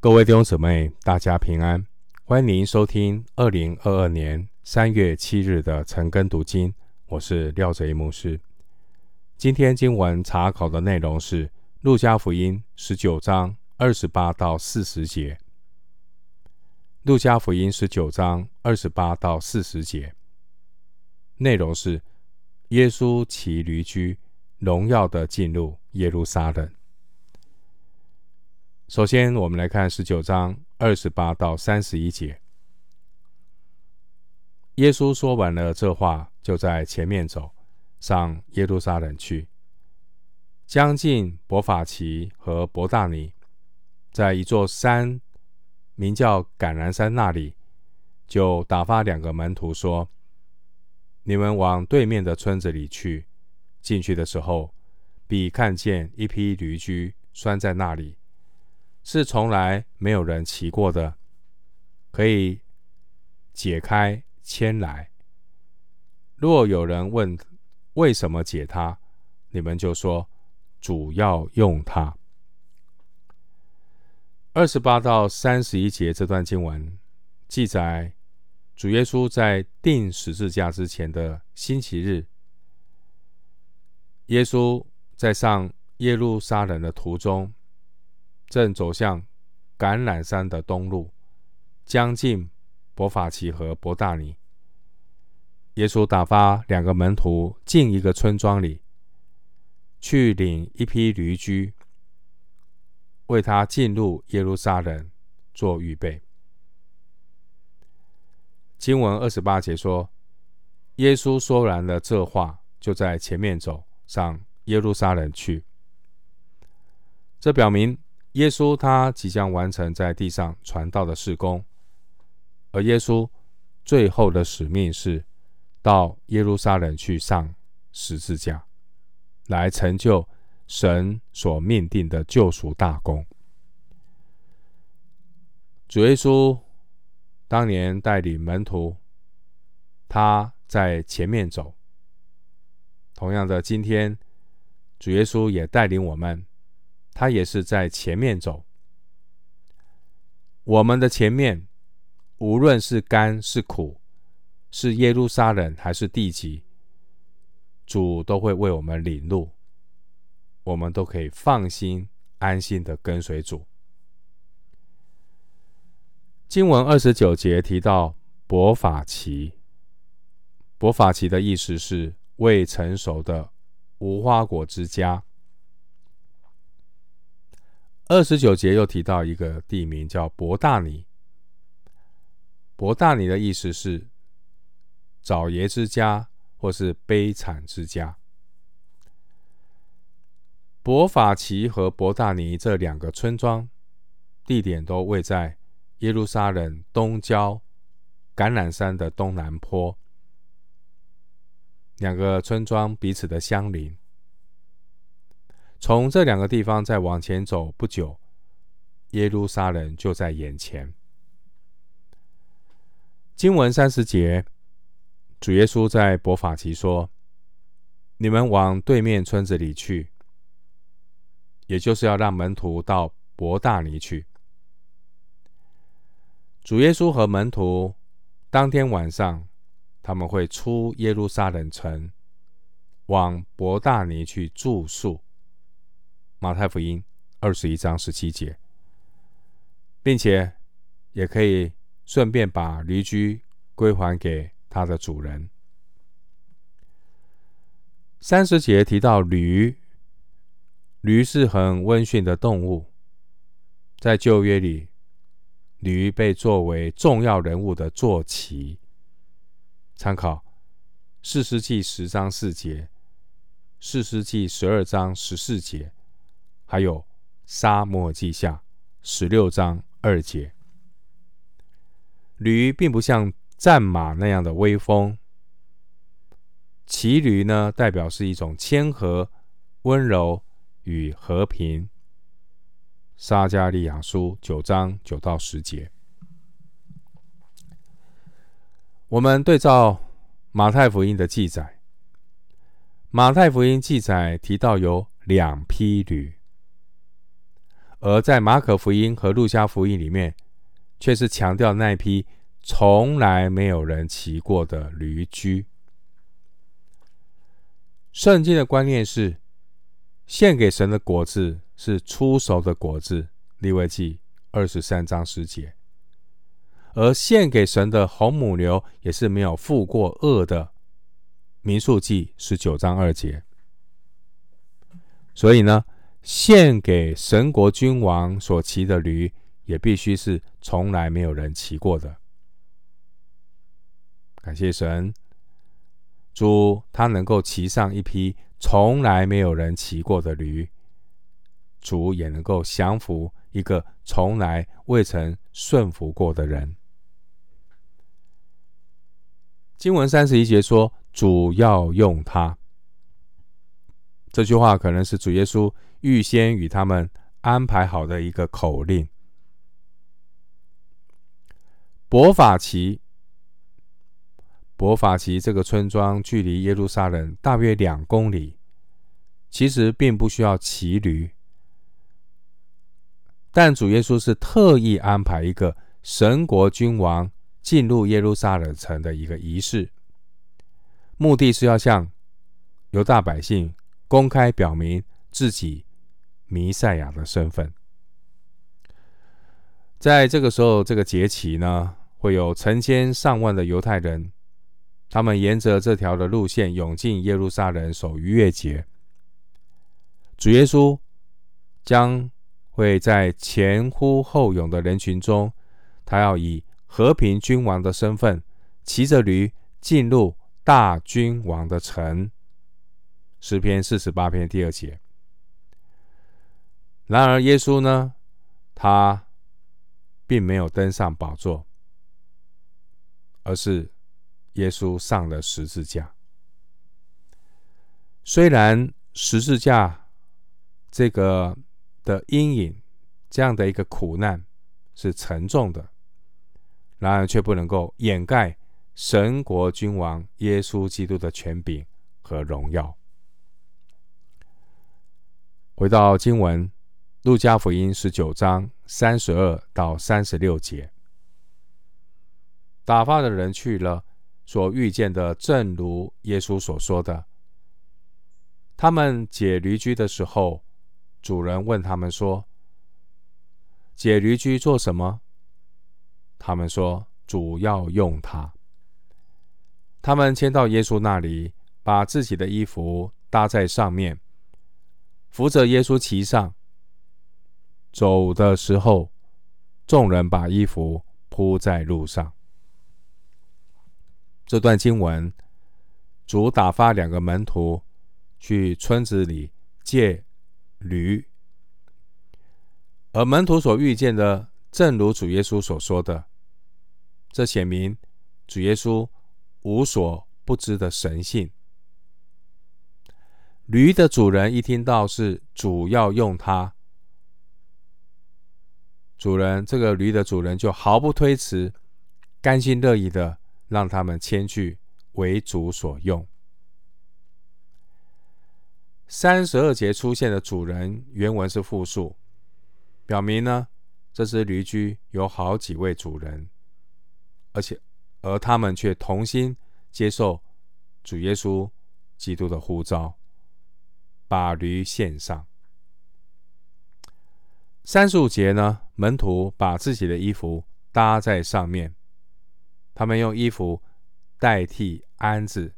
各位弟兄姊妹，大家平安！欢迎您收听二零二二年三月七日的晨更读经，我是廖哲一牧师。今天经文查考的内容是《路加福音》十九章二十八到四十节，《路加福音》十九章二十八到四十节内容是耶稣骑驴驹，荣耀的进入耶路撒冷。首先，我们来看十九章二十八到三十一节。耶稣说完了这话，就在前面走上耶路撒冷去。将近伯法其和伯大尼，在一座山名叫橄榄山那里，就打发两个门徒说：“你们往对面的村子里去。进去的时候，必看见一匹驴驹拴在那里。”是从来没有人骑过的，可以解开牵来。若有人问为什么解它，你们就说主要用它。二十八到三十一节这段经文记载，主耶稣在钉十字架之前的星期日，耶稣在上耶路撒冷的途中。正走向橄榄山的东路，将近伯法其和伯大尼。耶稣打发两个门徒进一个村庄里，去领一批驴驹，为他进入耶路撒冷做预备。经文二十八节说，耶稣说完了这话，就在前面走上耶路撒冷去。这表明。耶稣他即将完成在地上传道的事工，而耶稣最后的使命是到耶路撒冷去上十字架，来成就神所命定的救赎大功。主耶稣当年带领门徒，他在前面走。同样的，今天主耶稣也带领我们。他也是在前面走，我们的前面，无论是甘是苦，是耶路撒冷还是地极，主都会为我们领路，我们都可以放心安心的跟随主。经文二十九节提到伯法奇，伯法奇的意思是未成熟的无花果之家。二十九节又提到一个地名，叫伯大尼。伯大尼的意思是早爷之家，或是悲惨之家。伯法其和伯大尼这两个村庄，地点都位在耶路撒冷东郊橄榄山的东南坡。两个村庄彼此的相邻。从这两个地方再往前走不久，耶路撒冷就在眼前。经文三十节，主耶稣在伯法其说：“你们往对面村子里去。”也就是要让门徒到伯大尼去。主耶稣和门徒当天晚上，他们会出耶路撒冷城，往伯大尼去住宿。马太福音二十一章十七节，并且也可以顺便把驴驹归还给他的主人。三十节提到驴，驴是很温驯的动物，在旧约里，驴被作为重要人物的坐骑。参考四世纪十章四节，四世纪十二章十四节。还有《沙漠记下》十六章二节，驴并不像战马那样的威风，骑驴呢，代表是一种谦和、温柔与和平。撒迦利亚书九章九到十节，我们对照马太福音的记载，马太福音记载提到有两匹驴。而在马可福音和路加福音里面，却是强调那匹从来没有人骑过的驴驹。圣经的观念是，献给神的果子是初熟的果子，利未记二十三章十节；而献给神的红母牛也是没有负过轭的，民数记十九章二节。所以呢，献给神国君王所骑的驴，也必须是从来没有人骑过的。感谢神。主他能够骑上一匹从来没有人骑过的驴，主也能够降服一个从来未曾顺服过的人。经文三十一节说：“主要用他。”这句话可能是主耶稣预先与他们安排好的一个口令。伯法其。伯法其这个村庄距离耶路撒冷大约两公里，其实并不需要骑驴，但主耶稣是特意安排一个神国君王进入耶路撒冷城的一个仪式，目的是要向犹大百姓公开表明自己弥赛亚的身份。在这个时候，这个节期呢，会有成千上万的犹太人。他们沿着这条的路线涌进耶路撒冷守逾越节。主耶稣将会在前呼后拥的人群中，他要以和平君王的身份骑着驴进入大君王的城。诗篇四十八篇第二节。然而，耶稣呢，他并没有登上宝座，而是。耶稣上了十字架，虽然十字架这个的阴影，这样的一个苦难是沉重的，然而却不能够掩盖神国君王耶稣基督的权柄和荣耀。回到经文，路加福音十九章三十二到三十六节，打发的人去了。所遇见的，正如耶稣所说的。他们解驴驹的时候，主人问他们说：“解驴驹做什么？”他们说：“主要用它。”他们牵到耶稣那里，把自己的衣服搭在上面，扶着耶稣骑上。走的时候，众人把衣服铺在路上。这段经文，主打发两个门徒去村子里借驴，而门徒所遇见的，正如主耶稣所说的，这显明主耶稣无所不知的神性。驴的主人一听到是主要用它，主人这个驴的主人就毫不推辞，甘心乐意的。让他们牵去为主所用。三十二节出现的主人原文是复数，表明呢，这只驴驹有好几位主人，而且而他们却同心接受主耶稣基督的呼召，把驴献上。三十五节呢，门徒把自己的衣服搭在上面。他们用衣服代替鞍子，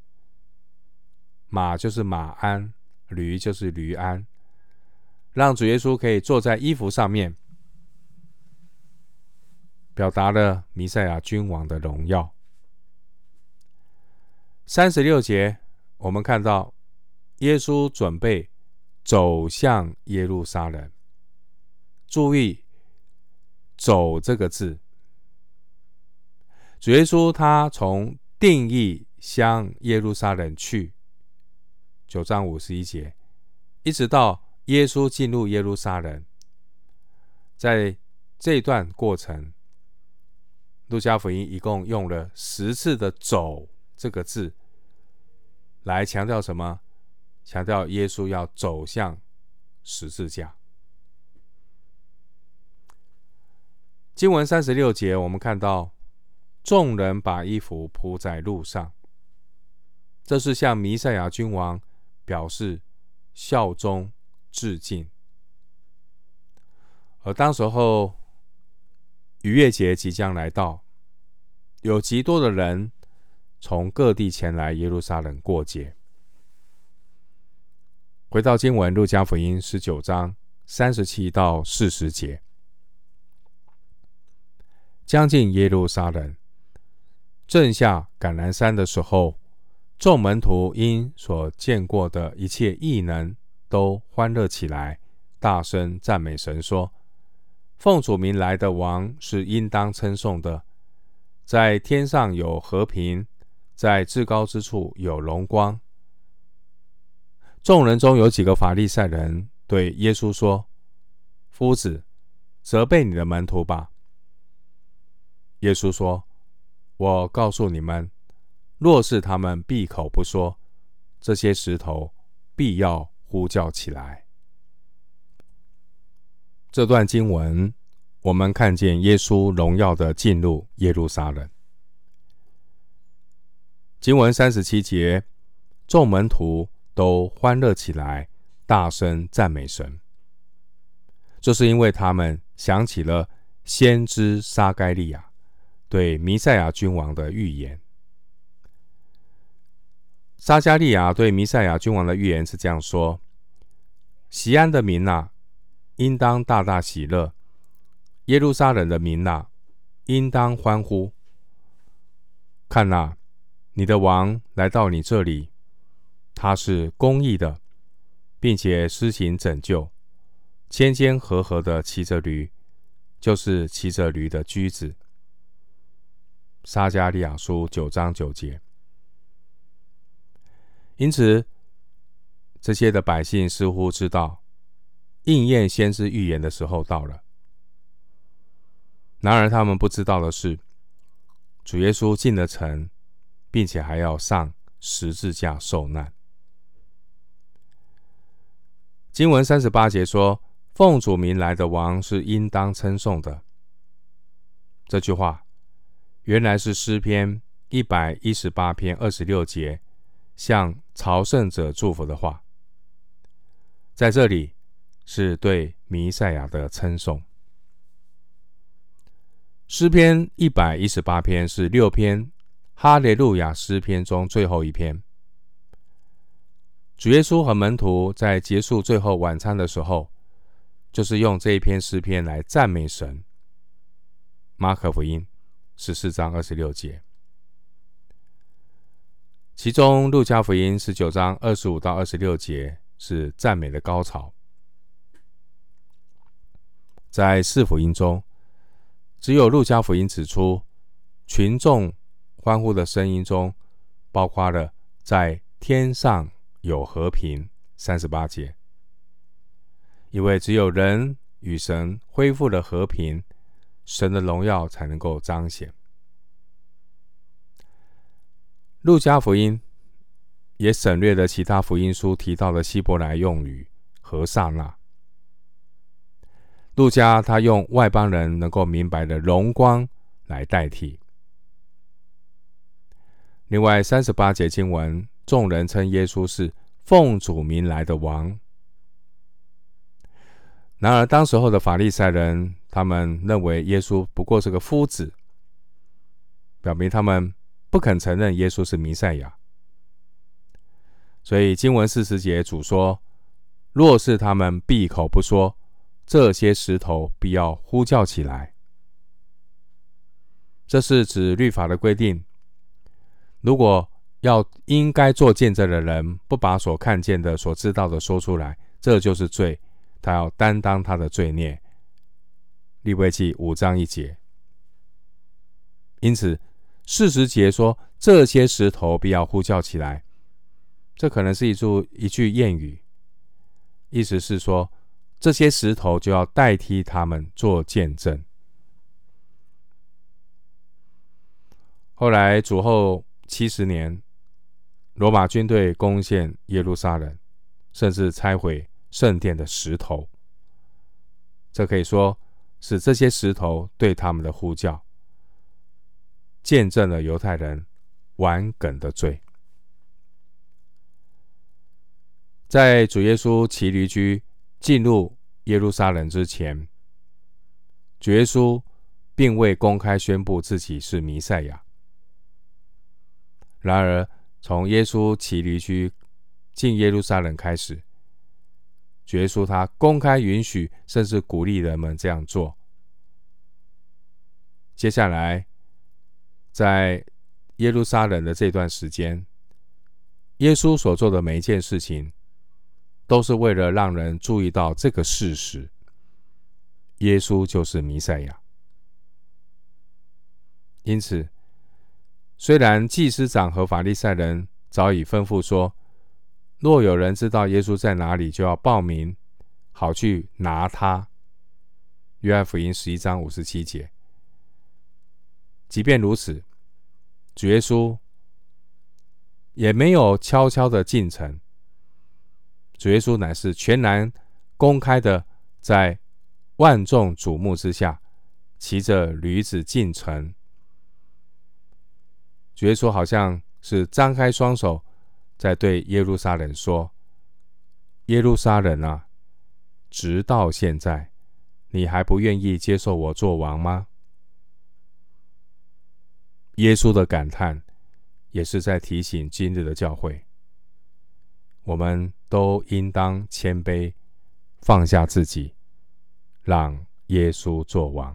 马就是马鞍，驴就是驴鞍，让主耶稣可以坐在衣服上面，表达了弥赛亚君王的荣耀。三十六节，我们看到耶稣准备走向耶路撒冷，注意“走”这个字。主耶稣他从定义向耶路撒冷去，九章五十一节，一直到耶稣进入耶路撒冷，在这段过程，路加福音一共用了十次的“走”这个字，来强调什么？强调耶稣要走向十字架。经文三十六节，我们看到众人把衣服铺在路上，这是向弥赛亚君王表示效忠致敬。而当时候逾越节即将来到，有极多的人从各地前来耶路撒冷过节。回到经文，路加福音十九章三十七到四十节。将近耶路撒冷，正下橄榄山的时候，众门徒因所见过的一切异能，都欢乐起来，大声赞美神，说：“奉主名来的王是应当称颂的，在天上有和平，在至高之处有荣光。”众人中有几个法利赛人对耶稣说：“夫子，责备你的门徒吧。”耶稣说：“我告诉你们，若是他们闭口不说，这些石头必要呼叫起来。”这段经文，我们看见耶稣荣耀的进入耶路撒冷。经文三十七节，众门徒都欢乐起来，大声赞美神。这是因为他们想起了先知撒该利亚。对弥赛亚君王的预言，撒迦利亚对弥赛亚君王的预言是这样说：“西安的民哪，应当大大喜乐；耶路撒冷的民哪，应当欢呼。看哪，你的王来到你这里，他是公义的，并且施行拯救，谦谦和和的骑着驴，就是骑着驴的驹子。”撒迦利亚书九章九节，因此这些的百姓似乎知道应验先知预言的时候到了。然而他们不知道的是，主耶稣进了城，并且还要上十字架受难。经文三十八节说：“奉主名来的王是应当称颂的。”这句话。原来是诗篇一百一十八篇二十六节，向朝圣者祝福的话，在这里是对弥赛亚的称颂。诗篇一百一十八篇是六篇哈利路亚诗篇中最后一篇。主耶稣和门徒在结束最后晚餐的时候，就是用这一篇诗篇来赞美神。马可福音。十四章二十六节，其中路加福音十九章二十五到二十六节是赞美的高潮。在四福音中，只有路加福音指出群众欢呼的声音中，包括了在天上有和平三十八节，因为只有人与神恢复了和平。神的荣耀才能够彰显。路加福音也省略了其他福音书提到的希伯来用语和刹那。路加他用外邦人能够明白的荣光来代替。另外三十八节经文，众人称耶稣是奉主名来的王。然而当时候的法利赛人。他们认为耶稣不过是个夫子，表明他们不肯承认耶稣是弥赛亚。所以经文四十节主说：“若是他们闭口不说，这些石头必要呼叫起来。”这是指律法的规定。如果要应该做见证的人不把所看见的、所知道的说出来，这就是罪，他要担当他的罪孽。利未记五章一节，因此四十节说，这些石头必要呼叫起来，这可能是一句一句谚语，意思是说，这些石头就要代替他们做见证。后来主后七十年，罗马军队攻陷耶路撒冷，甚至拆毁圣殿的石头，这可以说。是这些石头对他们的呼叫，见证了犹太人顽梗的罪。在主耶稣骑驴驹进入耶路撒冷之前，主耶稣并未公开宣布自己是弥赛亚。然而，从耶稣骑驴去进耶路撒冷开始，耶稣他公开允许，甚至鼓励人们这样做。接下来，在耶路撒冷的这段时间，耶稣所做的每一件事情，都是为了让人注意到这个事实：耶稣就是弥赛亚。因此，虽然祭司长和法利赛人早已吩咐说，若有人知道耶稣在哪里，就要报名，好去拿他。约翰福音十一章五十七节。即便如此，主耶稣也没有悄悄的进城。主耶稣乃是全然公开的，在万众瞩目之下，骑着驴子进城。主耶稣好像是张开双手，在对耶路撒冷说：“耶路撒冷啊，直到现在，你还不愿意接受我做王吗？”耶稣的感叹，也是在提醒今日的教会，我们都应当谦卑，放下自己，让耶稣做王。